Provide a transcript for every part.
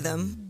rhythm.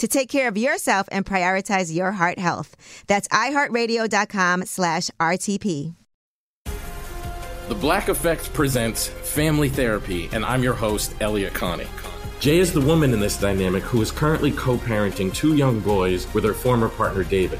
to take care of yourself and prioritize your heart health. That's iHeartRadio.com slash RTP. The Black Effect presents Family Therapy, and I'm your host, Elliott Connie. Jay is the woman in this dynamic who is currently co parenting two young boys with her former partner, David.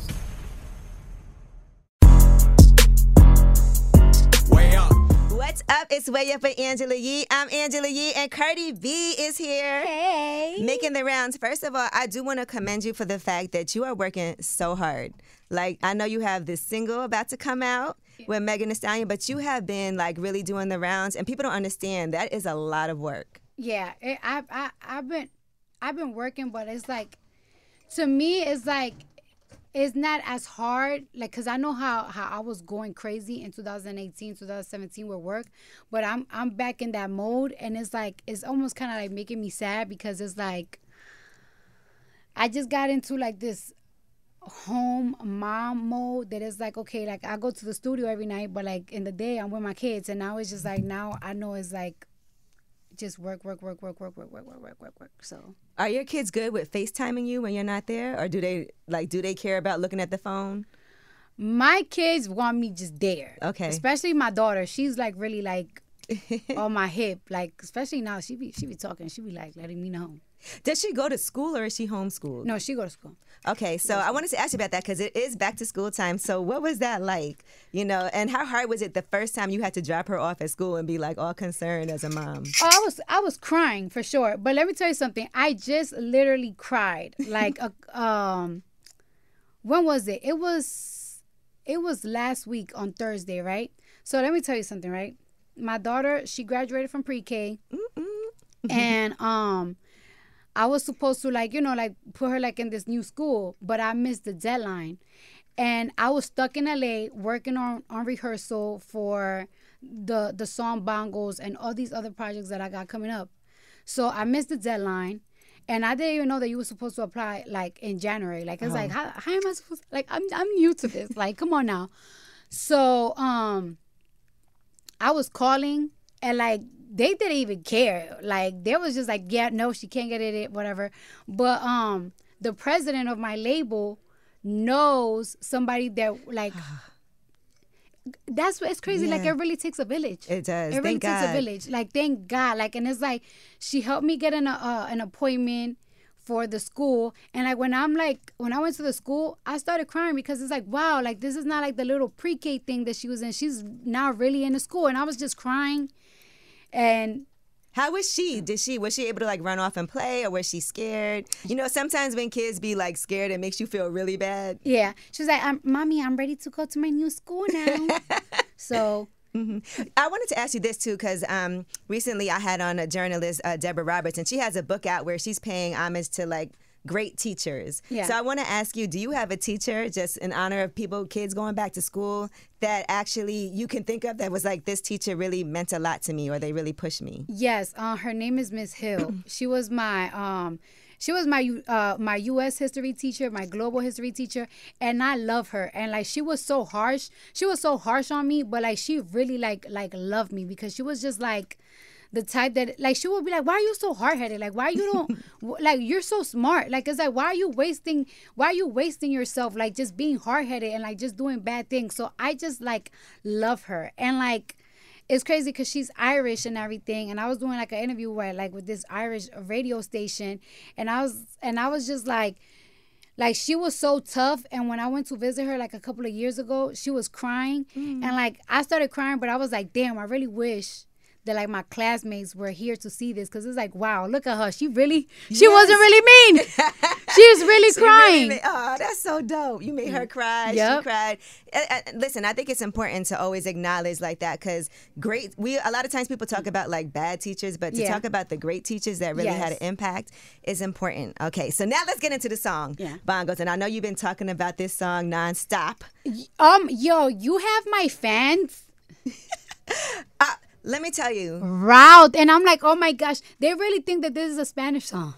What's up? It's Way Up with Angela Yee. I'm Angela Yee, and Cardi B is here. Hey. Making the rounds. First of all, I do want to commend you for the fact that you are working so hard. Like, I know you have this single about to come out with Megan Thee Stallion, but you have been like really doing the rounds, and people don't understand that is a lot of work. Yeah, it, I I I've been I've been working, but it's like to me it's like it's not as hard like because i know how how i was going crazy in 2018 2017 with work but i'm i'm back in that mode and it's like it's almost kind of like making me sad because it's like i just got into like this home mom mode that is like okay like i go to the studio every night but like in the day i'm with my kids and now it's just like now i know it's like just work work work work work work work work work work work so Are your kids good with FaceTiming you when you're not there, or do they like do they care about looking at the phone? my kids want me just there. Okay. Especially my daughter. She's like really like on my hip. Like especially now she be she be talking. She be like letting me know. Does she go to school or is she homeschooled? No, she go to school. Okay, so I wanted to ask you about that because it is back to school time. So what was that like? You know, and how hard was it the first time you had to drop her off at school and be like all concerned as a mom? Oh, I was I was crying for sure. But let me tell you something. I just literally cried. Like a um when was it? It was it was last week on Thursday, right? So let me tell you something, right? My daughter, she graduated from pre-K. and um I was supposed to like, you know, like put her like in this new school, but I missed the deadline. And I was stuck in LA working on on rehearsal for the the song bongos and all these other projects that I got coming up. So I missed the deadline. And I didn't even know that you were supposed to apply like in January. Like it's like how, how am I supposed like I'm I'm new to this. Like come on now. So um I was calling and like they didn't even care. Like they was just like, yeah, no, she can't get it, whatever. But um the president of my label knows somebody that like that's what it's crazy. Like it really takes a village. It does. It really Thank takes a village. Like thank God. Like and it's like she helped me get an uh, an appointment for the school and like when I'm like when I went to the school I started crying because it's like wow like this is not like the little pre-K thing that she was in she's now really in the school and I was just crying and How was she? Did she was she able to like run off and play, or was she scared? You know, sometimes when kids be like scared, it makes you feel really bad. yeah she was like I'm, mommy I'm ready to go to my new school now so I wanted to ask you this too, because um, recently I had on a journalist, uh, Deborah Roberts, and she has a book out where she's paying homage to like great teachers. Yeah. So I want to ask you, do you have a teacher just in honor of people, kids going back to school that actually you can think of that was like this teacher really meant a lot to me, or they really pushed me? Yes, uh, her name is Miss Hill. she was my um, she was my uh my U.S. history teacher, my global history teacher, and I love her. And like she was so harsh, she was so harsh on me, but like she really like like loved me because she was just like the type that like she would be like, "Why are you so hard headed? Like why you don't like you're so smart? Like it's like why are you wasting why are you wasting yourself like just being hard headed and like just doing bad things?" So I just like love her and like it's crazy because she's Irish and everything. And I was doing like an interview where like with this Irish radio station, and I was and I was just like, like she was so tough. And when I went to visit her like a couple of years ago, she was crying, mm-hmm. and like I started crying, but I was like, damn, I really wish that like my classmates were here to see this because it's like wow look at her she really she Yes. wasn't really mean she was really She crying really oh, that's so dope. You made her cry. Yep. She cried. Uh, uh, listen, I think it's important to always acknowledge like that because great. We a lot of times people talk about like bad teachers, but to Yeah. talk about the great teachers that really had an impact is important. Okay, so now let's get into the song. Yeah. Bongos, and I know you've been talking about this song nonstop. um yo you have my fans Uh, let me tell you. route and i'm like oh my gosh they really think that this is a spanish song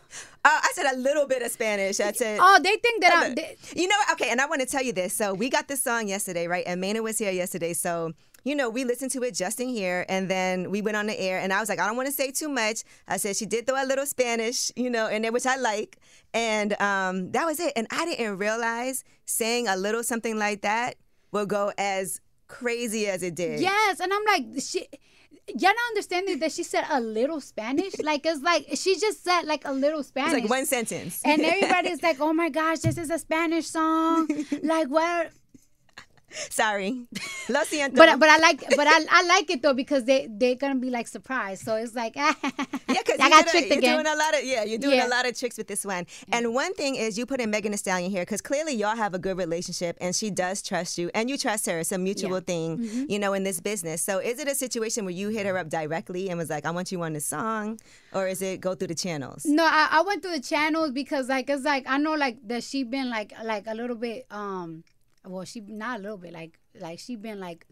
Uh, I said a little bit of Spanish. I said. oh they think that i'm they, You know, okay, and I want to tell you this. So we got this song yesterday, right? And Maino was here yesterday. So, you know, we listened to it just in here, and then we went on the air, and I was like, I don't want to say too much. I said she did throw a little Spanish, you know, in there, which I like, and um, that was it. And I didn't realize saying a little something like that will go as crazy as it did. Yes, and I'm like, she, y'all not understanding that she said a little Spanish. Like it's like she just said like a little It's Spanish. like one sentence. and everybody's like, "Oh my gosh, this is a Spanish song!" like, what? Sorry, lo siento. But but I like but I, I like it though because they they're gonna be like surprised. So it's like, Yeah, because I got tricked you're again. doing a lot of yeah, you're doing Yeah. a lot of tricks with this one. And one thing is you put in Megan Thee Stallion here because clearly y'all have a good relationship, and she does trust you, and you trust her. It's a mutual Yeah. thing, Mm-hmm. you know, in this business. So is it a situation where you hit her up directly and was like, "I want you on the song," or is it go through the channels? No, I, I went through the channels because like it's like I know like that she been like like a little bit um well she not a little bit like like she been like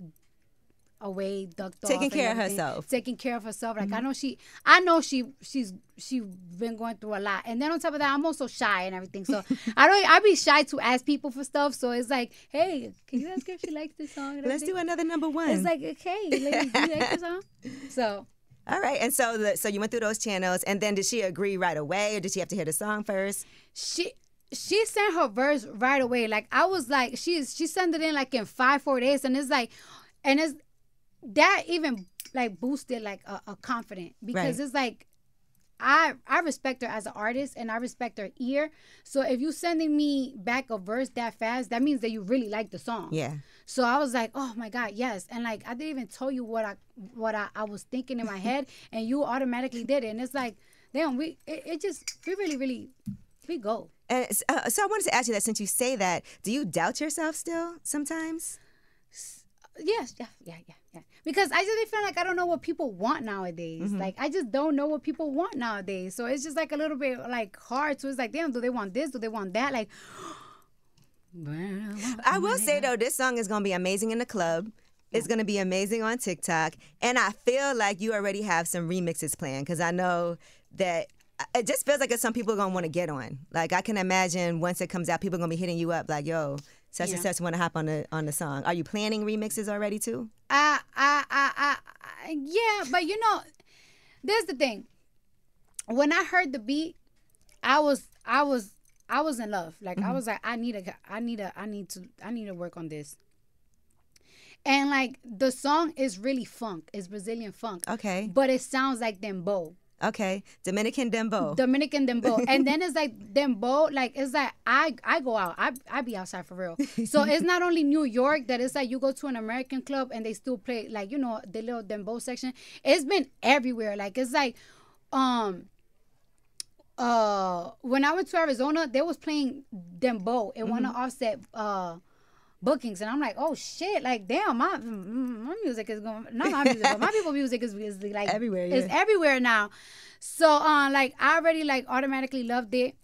away ducked Taking care of herself. Mm-hmm. taking care of herself like I know she I know she she's she been going through a lot and then on top of that I'm also shy and everything so I don't I be shy to ask people for stuff so it's like hey can you ask her if she likes this song Let's do another number one. it's like okay ladies, do you like this song so All right, and so the, so you went through those channels, and then did she agree right away, or did she have to hear the song first? she she sent her verse right away. Like I was like, she's she sent it in like in five four days, and it's like, and it's that even like boosted like a, a confident because Right. it's like. I I respect her as an artist and I respect her ear. So if you sending me back a verse that fast, that means that you really like the song. Yeah. So I was like, oh my God, yes. And like I didn't even tell you what I what I, I was thinking in my head and you automatically did it. And it's like, damn, we it, it just we really, really we go. And uh, so I wanted to ask you that since you say that, do you doubt yourself still sometimes? Yes, yeah, yeah, yeah, yeah. Because I just feel like I don't know what people want nowadays. Like I just don't know what people want nowadays. So it's just like a little bit like hard. So it's like, damn, do they want this? Do they want that? Like, I will say though, this song is gonna be amazing in the club. It's gonna be amazing on TikTok, and I feel like you already have some remixes planned because I know that it just feels like it's some people are gonna want to get on. Like I can imagine once it comes out, people are gonna be hitting you up like, "Yo, such and such want to hop on the on the song." Are you planning remixes already too? I, I, I, I, yeah, but you know, there's the thing. When I heard the beat, I was, I was, I was in love. Like I mm-hmm. was like, I need a, I need a, I need to, I need to work on this. And like the song is really funk, it's Brazilian funk, Okay, but it sounds like dembow. Okay, Dominican Dembow. Dominican dembow, and then it's like dembow. Like it's like I I go out. I I be outside for real. So it's not only New York that it's like you go to an American club and they still play like you know the little dembow section. It's been everywhere. Like it's like, um. Uh, when I went to Arizona, they was playing dembow in one of Offset uh bookings, and I'm like, oh shit, like damn, my my music is going not my music, but my people music is, is like Everywhere, It's everywhere now. So uh, like I already like automatically loved it.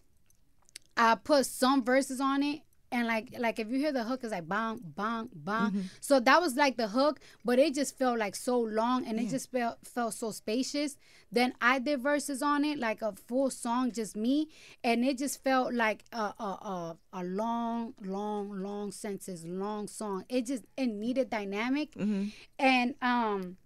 I put some verses on it. And like like if you hear the hook, it's like bang, bang, bang. Mm-hmm. So that was like the hook, but it just felt like so long and it just felt felt so spacious. Then I did verses on it, like a full song, just me, and it just felt like a a a, a long, long, long sentences, long song. It just it needed dynamic, Mm-hmm. and um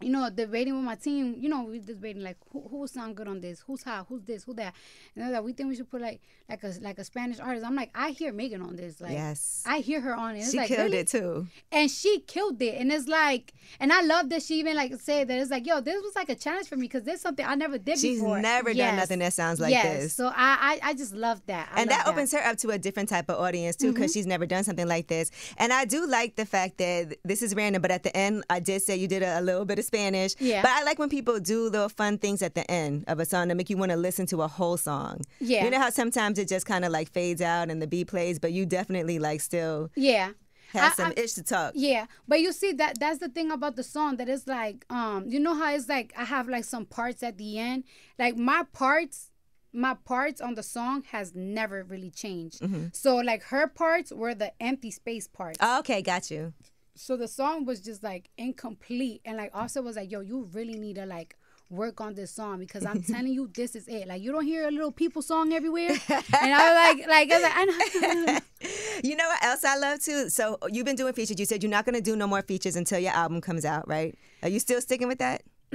you know, debating with my team, you know, we debating like who who sound good on this, who's hot, who's this, who that, and they're like, we think we should put like like a like a Spanish artist. I'm like, I hear Megan on this, like, Yes. I hear her on it. It's she like, killed really? it too. and she killed it, and it's like, and I love that she even like said that it's like, yo, this was like a challenge for me because there's something I never did before. She's before. never done nothing that sounds like yes. this. So I, I I just love that, I and love that opens her up to a different type of audience too because mm-hmm. she's never done something like this and i do like the fact that this is random but at the end i did say you did a, a little bit of spanish Yeah. but i like when people do little fun things at the end of a song to make you want to listen to a whole song Yeah. you know how sometimes it just kind of like fades out and the beat plays but you definitely like still Yeah. have I- some I- itch to talk Yeah, but you see that that's the thing about the song that is like um you know how it's like I have like some parts at the end like my parts my parts on the song has never really changed. Mm-hmm. So like her parts were the empty space parts. oh, okay got you so the song was just like incomplete and like also was like yo you really need to like work on this song because I'm telling you this is it. Like you don't hear a little people song everywhere. and I was like like I was like I know. you know what else i love too so you've been doing features you said you're not going to do no more features until your album comes out right are you still sticking with that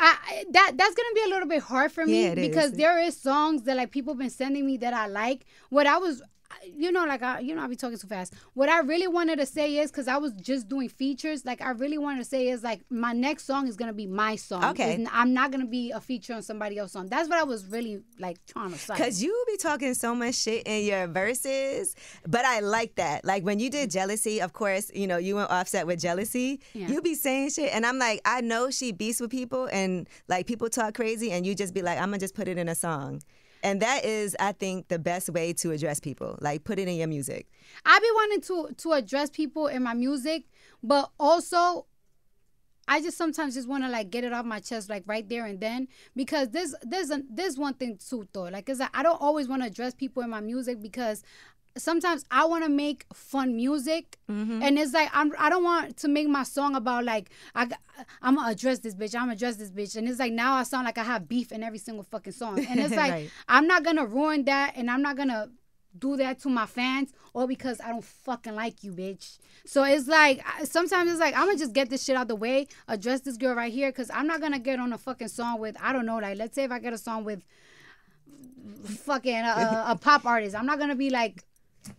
I that that's gonna be a little bit hard for me Yeah, it is. because there is songs that like people been sending me that I like. What I was, you know, like I, you know, I be talking too fast. What I really wanted to say is because I was just doing features. Like I really wanted to say is like my next song is gonna be my song. Okay. It's I'm not gonna be a feature on somebody else's song. That's what I was really like trying to say. Cause you be talking so much shit in your verses, but I like that. Like when you did jealousy, of course, you know you went offset with jealousy. Yeah. You be saying shit, and I'm like, I know she beats with people, and like people talk crazy, and you just be like, I'm gonna just put it in a song, and that is, I think, the best way to address people. Like put it in your music. I be wanting to to address people in my music, but also I just sometimes just want to like get it off my chest like right there and then because there's there's a, there's one thing too though like is I don't always want to address people in my music because sometimes I want to make fun music mm-hmm. and it's like I'm I don't want to make my song about like I I'm gonna address this bitch I'm gonna address this bitch and it's like now I sound like I have beef in every single fucking song and it's like Right. I'm not gonna ruin that and I'm not gonna do that to my fans or because I don't fucking like you, bitch. So it's like sometimes it's like I'm gonna just get this shit out the way, address this girl right here, because I'm not gonna get on a fucking song with I don't know, like let's say if I get a song with fucking a, a pop artist, I'm not gonna be like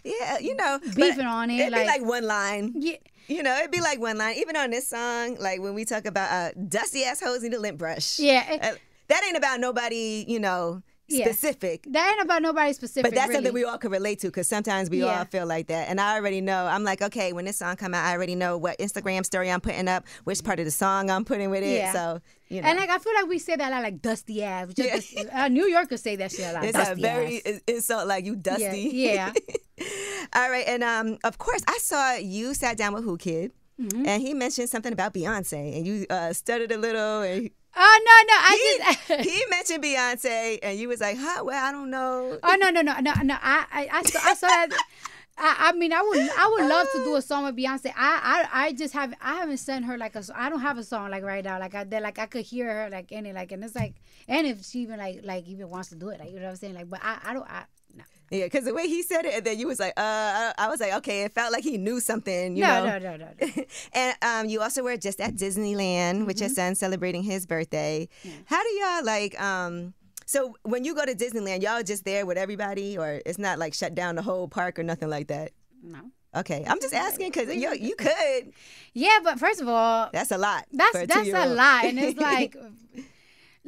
Yeah, you know, Beefing on it, It'd like- be like one line. yeah. You know, it'd be like one line. Even on this song, like when we talk about uh, dusty ass hoes need a lint brush. Yeah, it- Uh, that ain't about nobody, you know, Yeah. specific. That ain't about nobody specific. But that's really. something we all can relate to because sometimes we Yeah. all feel like that. And I already know. I'm like, okay, when this song come out, I already know what Instagram story I'm putting up, which part of the song I'm putting with it. Yeah. So you know, And like I feel like we say that a lot, like dusty ass. Just uh, New Yorkers say that shit a lot. it's a very ass. insult like you dusty. Yeah, all right, and um, of course, I saw you sat down with Whoo Kid. Mm-hmm. And he mentioned something about Beyonce, and you uh, stuttered a little. And Oh no, no, he, I just. he mentioned Beyonce, and you was like, "Huh? Well, I don't know." Oh no no no no no! I I, I saw I saw that. I, I mean I would I would love to do a song with Beyonce. I, I I just have I haven't sent her like a I don't have a song like right now like I that like I could hear her like any, like and it's like and if she even like like even wants to do it like you know what I'm saying like but I I don't I Yeah, because the way he said it, and then you was like, "Uh," I was like, "Okay." It felt like he knew something, you no, know. no no no no and um, you also were just at Disneyland with Mm-hmm. your son celebrating his birthday. How do y'all like? Um, so when you go to Disneyland, y'all just there with everybody, or it's not like shut down the whole park or nothing like that? no. Okay, I'm just asking because you you could. Yeah, but first of all, That's a lot. That's a that's a lot, and it's like.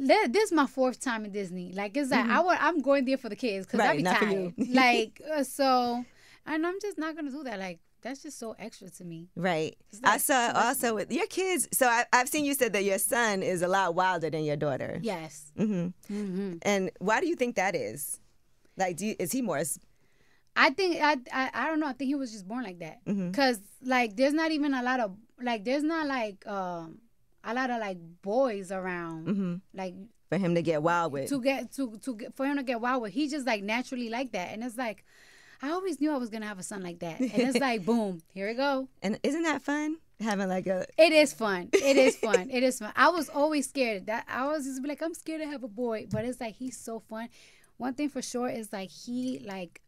Thi- This is my fourth time in Disney. Like it's like I would, I'm going there for the kids because Mm-hmm. Right, I be tired. you. like uh, so, and I'm just not gonna do that. Like that's just so extra to me. Right. I saw also with your kids. So I, I've seen you said that your son is a lot wilder than your daughter. Yes. hmm hmm And why do you think that is? Like, do you, is he more? I think I, I I don't know. I think he was just born like that. Mm-hmm. Cause like there's not even a lot of like there's not like um a lot of like boys around Mm-hmm. like For him to get wild with. to get to to get for him to get wild with. He just like naturally like that, and it's like. I always knew I was gonna have a son like that, and it's like, boom, here we go. and isn't that fun? Having like a It is fun. It is fun. it is fun. I was always scared. That I was just be like, I'm scared to have a boy, but it's like he's so fun. One thing for sure is like he like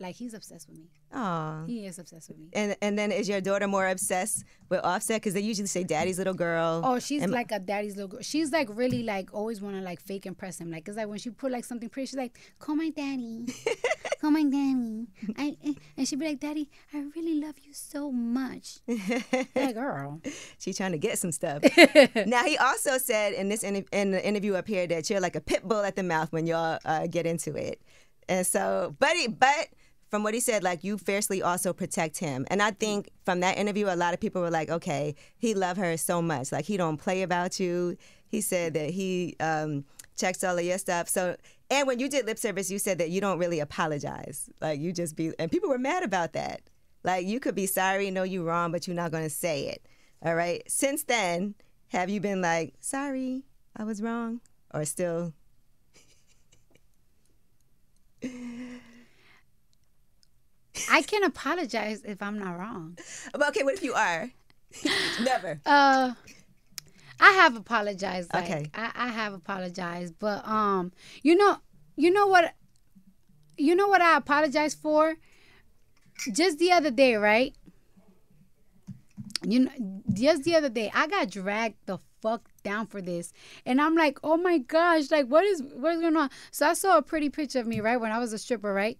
like he's obsessed with me. Aw. He is obsessed with me. And and then is your daughter more obsessed with Offset? Because they usually say daddy's little girl. Oh, she's And- like a daddy's little girl. She's like really like always want to like fake impress him. Like, cause like when she put like something pretty, she's like, "Call my daddy, call my daddy." I eh," and she'd be like, "Daddy, I really love you so much." that girl. She's trying to get some stuff. now he also said in this in, in the interview up here that you're like a pit bull at the mouth when y'all uh, get into it, and so he, but from what he said, like you fiercely also protect him, and I think from that interview, a lot of people were like, okay, he love her so much, like he don't play about you. He said that he um, checks all of your stuff. So and when you did lip service, you said that you don't really apologize, like you just be, and people were mad about that. Like you could be sorry, know you wrong, but you're not to say it. All right. Since then, have you been like, sorry, I was wrong, or still? I can apologize if I'm not wrong. But okay, what if you are? Never. Uh, I have apologized. Like, Okay. I, I have apologized, but um, you know, you know what, you know what I apologized for? Just the other day, right? You know, just the other day, I got dragged the fuck down for this, and I'm like, oh my gosh, like what is what is going on? So I saw a pretty picture of me, right, when I was a stripper, right?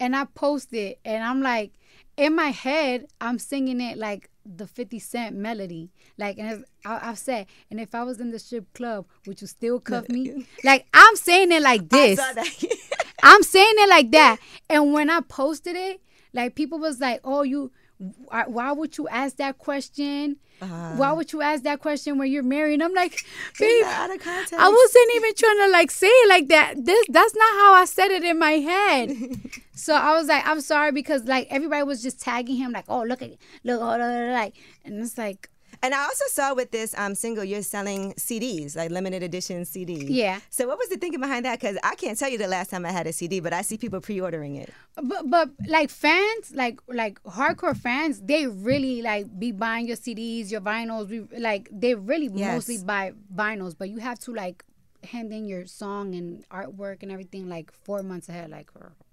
And I posted, and I'm like, in my head, I'm singing it like the 50 Cent melody. Like, and I, I've said, and if I was in the strip club, would you still cuff me? Like, I'm saying it like this. I'm saying it like that. And when I posted it, like people was like, "Oh, you, why why would you ask that question? Why uh-huh. would you ask that question when you're married?" I'm like, babe, out of context. I wasn't even trying to like say it like that. This that's not how I said it in my head. so I was like, I'm sorry because like everybody was just tagging him like, "Oh, look at look, oh, like," and it's like, And I also saw with this um, single, you're selling CDs, like limited edition CDs. Yeah. So what was the thinking behind that? Because I can't tell you the last time I had a CD, but I see people pre-ordering it. but but like fans like like hardcore fans they really like be buying your cds your vinyls we like they really Yes. mostly buy vinyls but you have to like hand in your song and artwork and everything like four months ahead like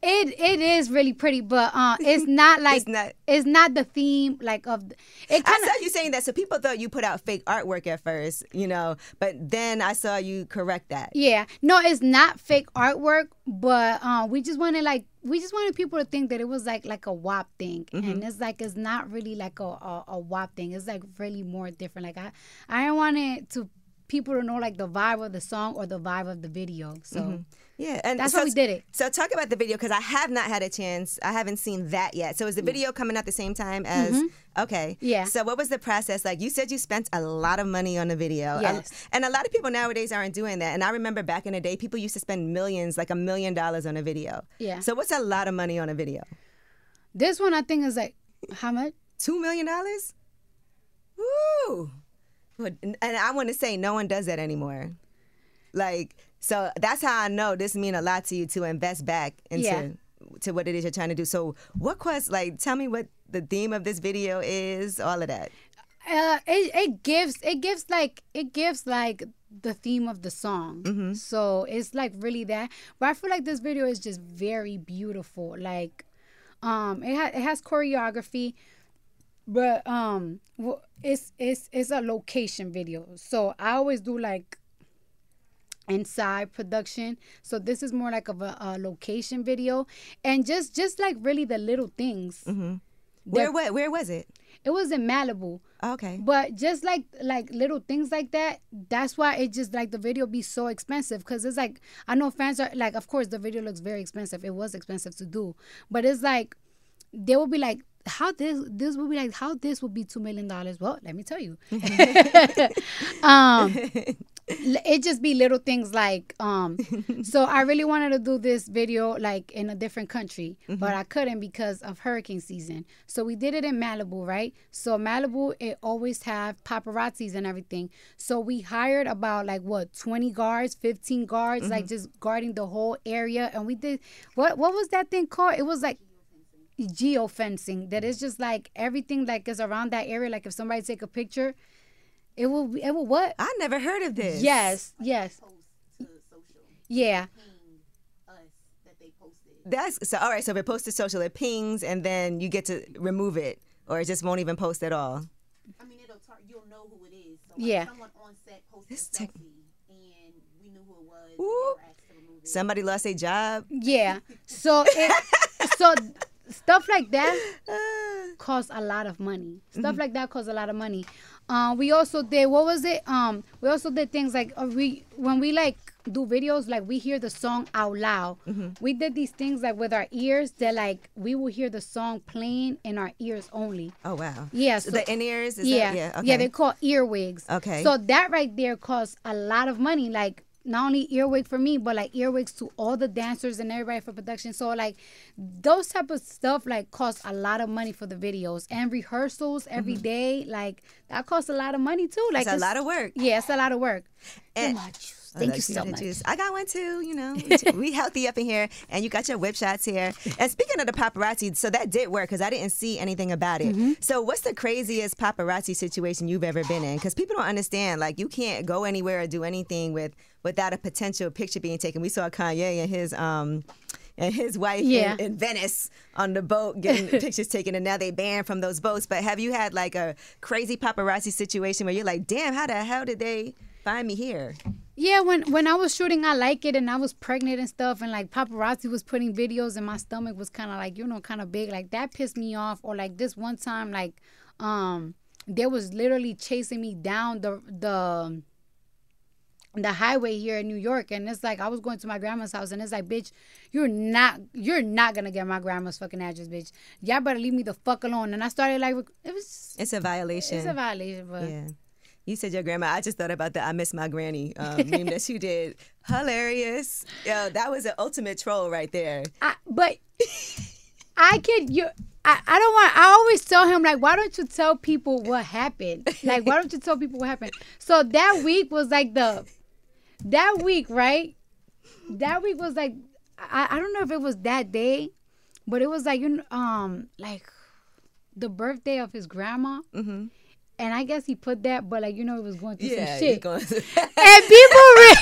it it is really pretty, but uh, it's not like it's not, the theme like of. The, it kinda, I saw you saying that, so people thought you put out fake artwork at first, you know, but then I saw you correct that. Yeah, no, it's not fake artwork, but uh, we just wanted like we just wanted people to think that it was like like a WAP thing, mm-hmm. and it's like it's not really like a, a, a WAP thing. It's like really more different. Like I I wanted to people to know like the vibe of the song or the vibe of the video. So. Mm-hmm. Yeah, and that's so, why we did it. So talk about the video because I have not had a chance. I haven't seen that yet. So is the video coming out the same time as? Mm-hmm. Okay. Yeah. So what was the process like? You said you spent a lot of money on the video. Yes. and a lot of people nowadays aren't doing that. And I remember back in the day, people used to spend millions, like a million dollars on a video. Yeah. So what's a lot of money on a video? This one I think is like how much? Two million dollars. Woo! And I want to say no one does that anymore. Like so that's how I know this mean a lot to you to invest back into yeah. to what it is you're trying to do. So what quest like tell me what the theme of this video is, all of that. Uh, it, it gives it gives like it gives like the theme of the song. Mm-hmm. So it's like really that. But I feel like this video is just very beautiful. Like um it has it has choreography but um it's it's it's a location video. So I always do like inside production. So this is more like of a, a location video. And just just like really the little things. Mm-hmm. where what where was it? It was in malibu. Okay. But just like like little things like that that's why it just like the video be so expensive. Because it's like i know fans are like of course the video looks very expensive. It was expensive to do. But it's like they will be like how this this would be like how this would be two million dollars? Well let me tell you. Um it just be little things like um so i really wanted to do this video like in a different country mm-hmm. but i couldn't because of hurricane season. So we did it in malibu right? So malibu it always have paparazzis and everything. So we hired about like what 20 guards 15 guards mm-hmm. like just guarding the whole area. And we did what what was that thing called? It was like geofencing that is just like everything like is around that area like if somebody take a picture it will. It will what? I never heard of this. Yes. Yes. Yeah. That's so. All right. So if it posts to social, it pings, and then you get to remove it, or it just won't even post at all. I mean, it'll tar- you'll know who it is. So yeah. Someone on set posted this tech- and we knew who it was. Ooh. Somebody lost a job. Yeah. So it, so stuff like that costs a lot of money. Stuff mm-hmm. like that costs a lot of money. Uh, we also did what was it? Um, we also did things like uh, we when we like do videos like we hear the song out loud. Mm-hmm. We did these things like with our ears that like we will hear the song playing in our ears only. Oh wow! Yeah, so, the in ears. yeah, that, yeah, okay. yeah. They call earwigs. Okay. So that right there costs a lot of money. Like not only earwig for me, but like earwigs to all the dancers and everybody for production. So like those type of stuff like cost a lot of money for the videos and rehearsals every mm-hmm. day. Like that costs a lot of money too. Like it's a lot of work. Yeah, it's a lot of work. And Thank you so much. Juice. I got one too. You know, we healthy up in here, and you got your Whipshots here. And speaking of the paparazzi, so that did work because I didn't see anything about it. Mm-hmm. So what's the craziest paparazzi situation you've ever been in? Because people don't understand. Like you can't go anywhere or do anything with without a potential picture being taken. We saw Kanye and his um and his wife yeah. in, in, Venice on the boat getting pictures taken, and now they banned from those boats. But have you had like a crazy paparazzi situation where you're like, damn, how the hell did they find me here? Yeah, when when I was shooting, I like it, and I was pregnant and stuff, and like paparazzi was putting videos, and my stomach was kind of like you know kind of big, like that pissed me off. Or like this one time, like um, they was literally chasing me down the the the highway here in New York and it's like I was going to my grandma's house and it's like bitch you're not you're not gonna get my grandma's fucking address bitch. Y'all better leave me the fuck alone. And I started like it was it's a violation it's a violation but yeah You said your grandma. I just thought about that. "I miss my granny" um, meme that you did. Hilarious. Yo, that was an ultimate troll right there. I, but I could you. I, I don't want. I always tell him like, why don't you tell people what happened? Like, why don't you tell people what happened? So that week was like the, that week right. That week was like, I, I don't know if it was that day, but it was like you know, um like, the birthday of his grandma. Mm-hmm. And I guess he put that, but like you know, it was going through Yeah, some he shit. going- through- and people re-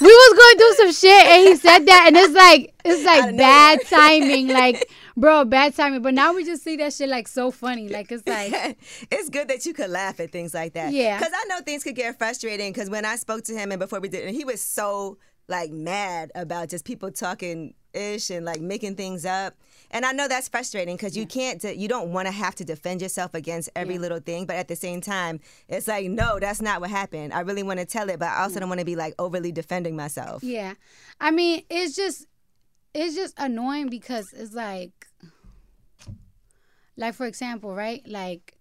we was going through some shit and he said that and it's like it's like bad timing like bro bad timing but now we just see that shit like so funny like it's like it's good that you could laugh at things like that. Yeah. Because I know things could get frustrating. Because when I spoke to him and before we did, and he was so like mad about just people talking ish and like making things up. And I know that's frustrating because you can't, de- you don't want to have to defend yourself against every little thing. But at the same time, it's like, no, that's not what happened. I really want to tell it, but I also don't want to be like overly defending myself. yeah i mean it's just it's just annoying because it's like like for example right like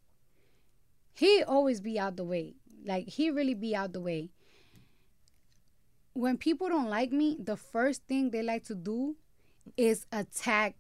he always be out the way like he really be out the way when people don't like me the first thing they like to do is attack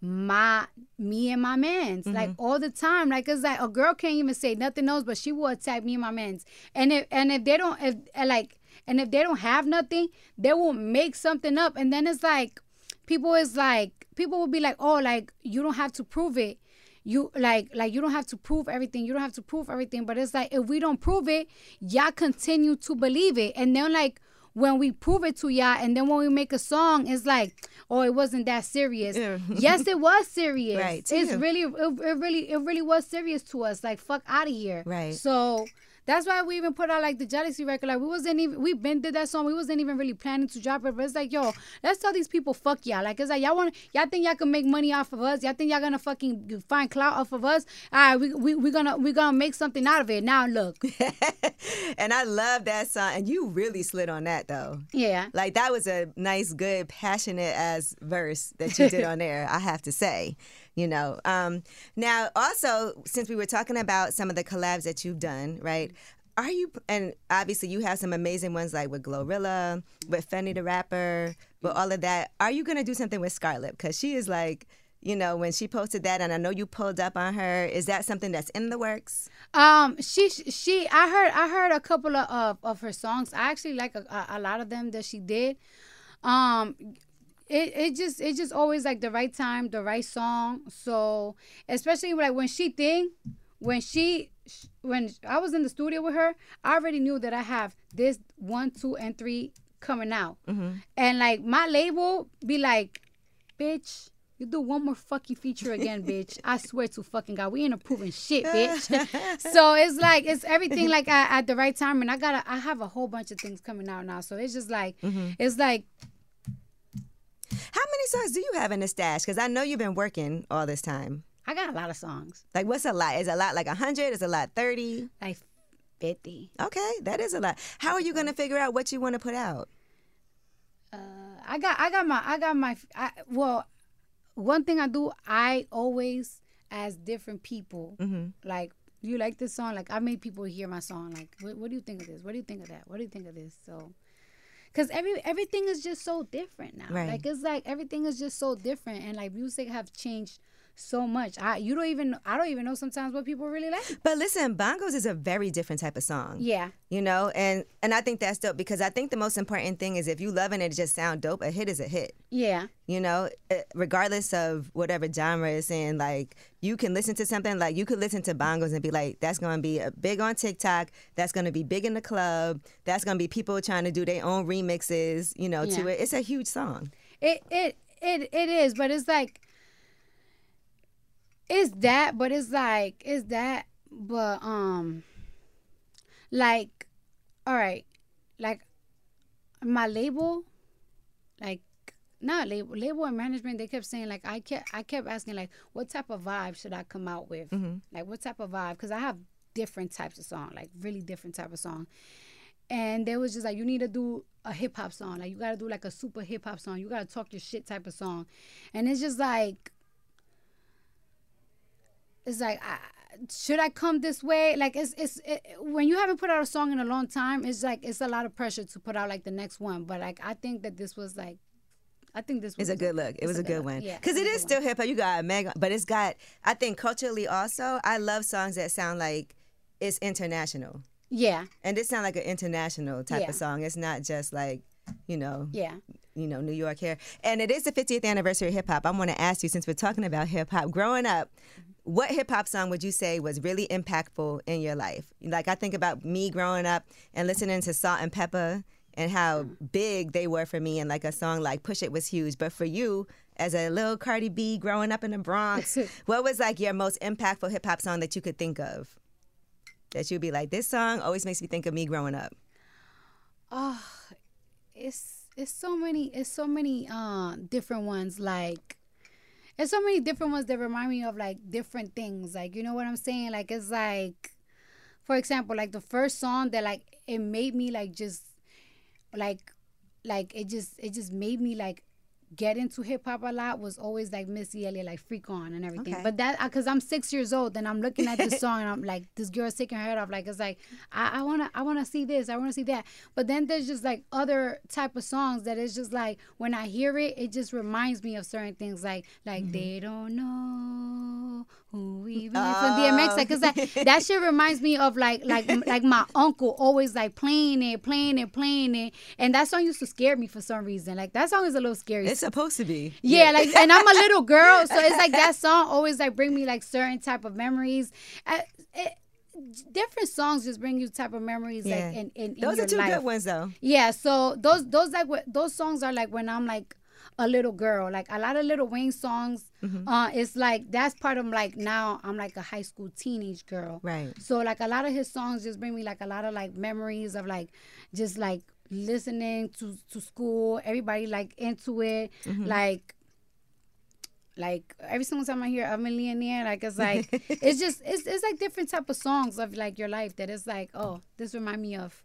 my me and my mans. Mm-hmm. Like all the time. Like it's like a girl can't even say nothing else but she will attack me and my mans. And if and if they don't if like and if they don't have nothing they will make something up. And then it's like people is like people will be like oh like you don't have to prove it. You like like you don't have to prove everything. You don't have to prove everything. But it's like if we don't prove it y'all continue to believe it. And then like when we prove it to y'all and then when we make a song it's like oh it wasn't that serious. Yes it was serious. Right, it's you. really it, it really it really was serious to us. Like fuck out of here. Right. so that's why we even put out like the jealousy record. Like we wasn't even we been did that song. We wasn't even really planning to drop it. But it's like, yo, let's tell these people fuck y'all. Like it's like y'all want y'all think y'all can make money off of us. Y'all think y'all gonna fucking find clout off of us. All right, we we we gonna we gonna make something out of it. Now look, and I love that song. And you really slid on that though. yeah. Like that was a nice, good, passionate ass verse that you did on there. I have to say, you know. Um, now, also, since we were talking about some of the collabs that you've done, right? Are you and obviously you have some amazing ones like with Glorilla, with Fenny the rapper, with all of that. Are you gonna do something with Scar Lip? Because she is like, you know, when she posted that, and I know you pulled up on her. Is that something that's in the works? Um, she she I heard I heard a couple of of, of her songs. I actually like a, a, a lot of them that she did. Um, it it just it just always like the right time, the right song. So especially like when she think when she when I was in the studio with her, I already knew that I have this one, two, and three coming out, mm-hmm. and like my label be like, bitch. You do one more fucking feature again, bitch. I swear to fucking God, we ain't approving shit, bitch. so it's like it's everything like at, at the right time, and I gotta I have a whole bunch of things coming out now. So it's just like mm-hmm. it's like How many songs do you have in the stash? Because I know you've been working all this time. I got a lot of songs, Like, what's a lot? Is a lot like 100? Is a lot 30? like fifty. Okay, that is a lot. How are you going to figure out what you want to put out? Uh, I got I got my I got my I, well, one thing I do I always ask different people mm-hmm. like. You like this song? Like I made people hear my song. Like, what, what do you think of this? What do you think of that? What do you think of this? So, because every everything is just so different now. Right. Like it's like everything is just so different, and like music have changed so much. I you don't even I don't even know sometimes what people really like. But listen, bongos is a very different type of song. Yeah. You know, and and I think that's dope because I think the most important thing is if you love it it just sound dope, a hit is a hit. Yeah. You know, Eh, regardless of whatever genre it's in, like you can listen to something like you could listen to bongos and be like, that's going to be a big on TikTok. That's going to be big in the club. That's going to be people trying to do their own remixes. You know, to it. It's a huge song. It it it it is, but it's like it's that, but it's like it's that, but um, like, all right, like my label, like not label, label and management. They kept saying like I kept I kept asking like what type of vibe should I come out with, like what type of vibe? Because I have different types of song, like really different type of song. And they was just like, you need to do a hip hop song. Like you gotta do like a super hip hop song. You gotta talk your shit type of song. And it's just like it's like I should I come this way? Like it's it's it, when you haven't put out a song in a long time, it's like it's a lot of pressure to put out like the next one. But like I think that this was like, I think this was It's a good look. It was a good one. Yeah, Because it's it is still hip hop. You got Meg, but it's got, I think culturally also, I love songs that sound like it's international. Yeah, And this sounds like an international type Yeah. of song. It's not just like, you know, yeah. You know, New York here. And it is the 50th anniversary of hip hop. I want to ask you, since we're talking about hip hop, growing up, mm-hmm. what hip hop song would you say was really impactful in your life? Like I think about me growing up and listening to Salt-N-Pepa and how mm-hmm. big they were for me, and like a song like Push It was huge. But for you, as a little Cardi B growing up in the Bronx, what was like your most impactful hip hop song that you could think of? That you'd be like, this song always makes me think of me growing up. Oh, it's it's so many it's so many uh different ones like it's so many different ones that remind me of like different things. Like you know what i'm saying? Like it's like for example like the first song that like it made me like just like like it just it just made me like get into hip hop a lot was always like Missy Elliott, like Freak On and everything. Okay. But that because I'm six years old and I'm looking at this song and I'm like, this girl's taking her head off. Like it's like I, I wanna I wanna see this, I wanna see that. But then there's just like other type of songs that is just like when I hear it, it just reminds me of certain things like like Mm-hmm. they don't know who we really from DMX. Like cause that that shit reminds me of like like like my uncle always like playing it, playing it, playing it. And that song used to scare me for some reason. Like that song is a little scary. It's supposed to be. Yeah, like, and I'm a little girl, so it's like that song always like bring me like certain type of memories. Uh, it, different songs just bring you type of memories Yeah. like in, in, in Those are two life. good ones, though. Yeah, so those those like what those songs are like when I'm like a little girl. Like a lot of Lil Wayne songs, Mm-hmm. uh, it's like that's part of like now I'm like a high school teenage girl. Right. So like a lot of his songs just bring me like a lot of like memories of like just like listening to to school, everybody like into it, Mm-hmm. like like every single time I hear a millionaire, like it's like it's just it's it's like different type of songs of like your life that it's like oh this remind me of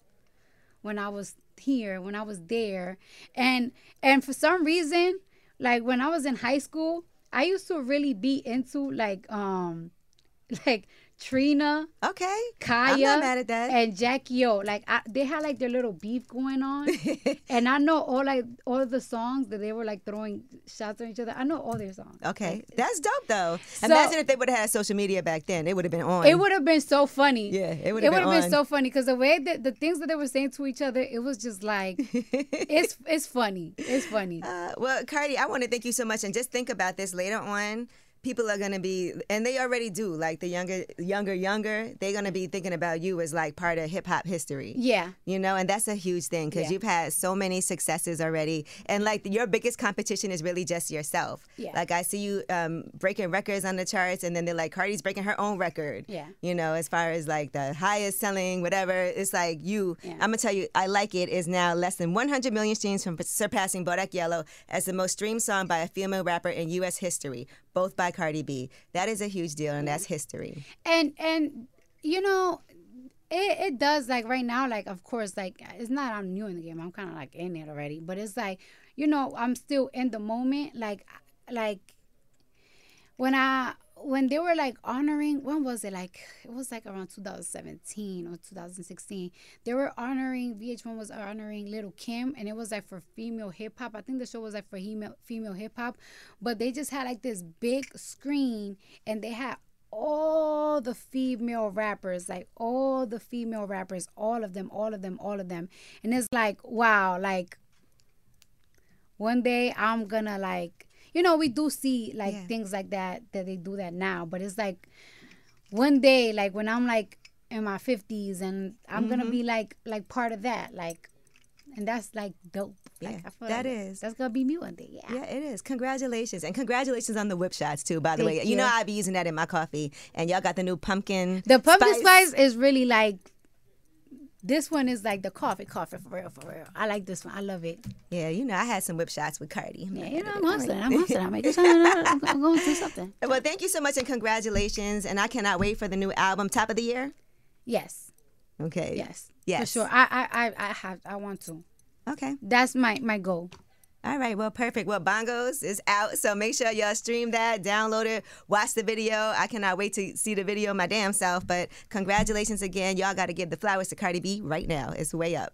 when I was here when I was there and and for some reason like when I was in high school I used to really be into like um like Trina Okay. Khia I'm not mad at that. and Jacki-O. Like I, they had like their little beef going on, and I know all like all the songs that they were like throwing shots at each other. I know all their songs. Okay, that's dope though. So- Imagine if they would have had social media back then; it would have been on. It would have been so funny. Yeah, it would It have would been, have been on. so funny because the way that the things that they were saying to each other, it was just like it's it's funny. It's funny. Uh, well, Cardi, I want to thank you so much, and just think about this later on. People are gonna be, and they already do. Like the younger, younger, younger, they're gonna be thinking about you as like part of hip hop history. Yeah. You know, and that's a huge thing because Yeah. you've had so many successes already, and like your biggest competition is really just yourself. Yeah. Like I see you um, breaking records on the charts, and then they're like Cardi's breaking her own record. Yeah. You know, as far as like the highest selling, whatever, it's like you. Yeah. I'm gonna tell you, I like it is now less than 100 million streams from surpassing Bodak Yellow as the most streamed song by a female rapper in U.S. history, both by Cardi B. That is a huge deal, and that's history. and and you know it, it does like right now like of course like it's not i'm new in the game i'm kind of like in it already but it's like you know i'm still in the moment like like when i when they were like honoring when was it? Like it was like around 2017 or 2016 they were honoring vh1 was honoring Lil' Kim and it was like for female hip-hop. I think the show was like for female female hip-hop. But they just had like this big screen and they had all the female rappers like all the female rappers all of them all of them all of them. And it's like wow like one day i'm gonna like you know we do see like Yeah. things like that that they do that now but it's like one day like when i'm like in my 50s and i'm gonna be mm-hmm. like like part of that like and that's like dope like, Yeah, I feel that like is. that's gonna be me one day yeah Yeah, it is. Congratulations. And congratulations on the Whipshots, too, by the way. Thank You know, you. I be using that in my coffee. And y'all got the new pumpkin. The pumpkin spice. is really like this one is like the coffee, coffee for real, for real. I like this one. I love it. Yeah, you know, I had some Whipshots with Cardi. Yeah, you know, I'm hustling. I'm hustling. I'm making something. I'm, I'm going to do something. Well, thank you so much and congratulations. And I cannot wait for the new album, Top of the Year. Yes, Okay. yes, Yes. for sure. I, I, I, I have. I want to. Okay. That's my my goal. All right, well, perfect. Well, Bongos is out, so make sure y'all stream that, download it, watch the video. I cannot wait to see the video my damn self. But congratulations again. Y'all got to give the flowers to Cardi B right now. It's way up.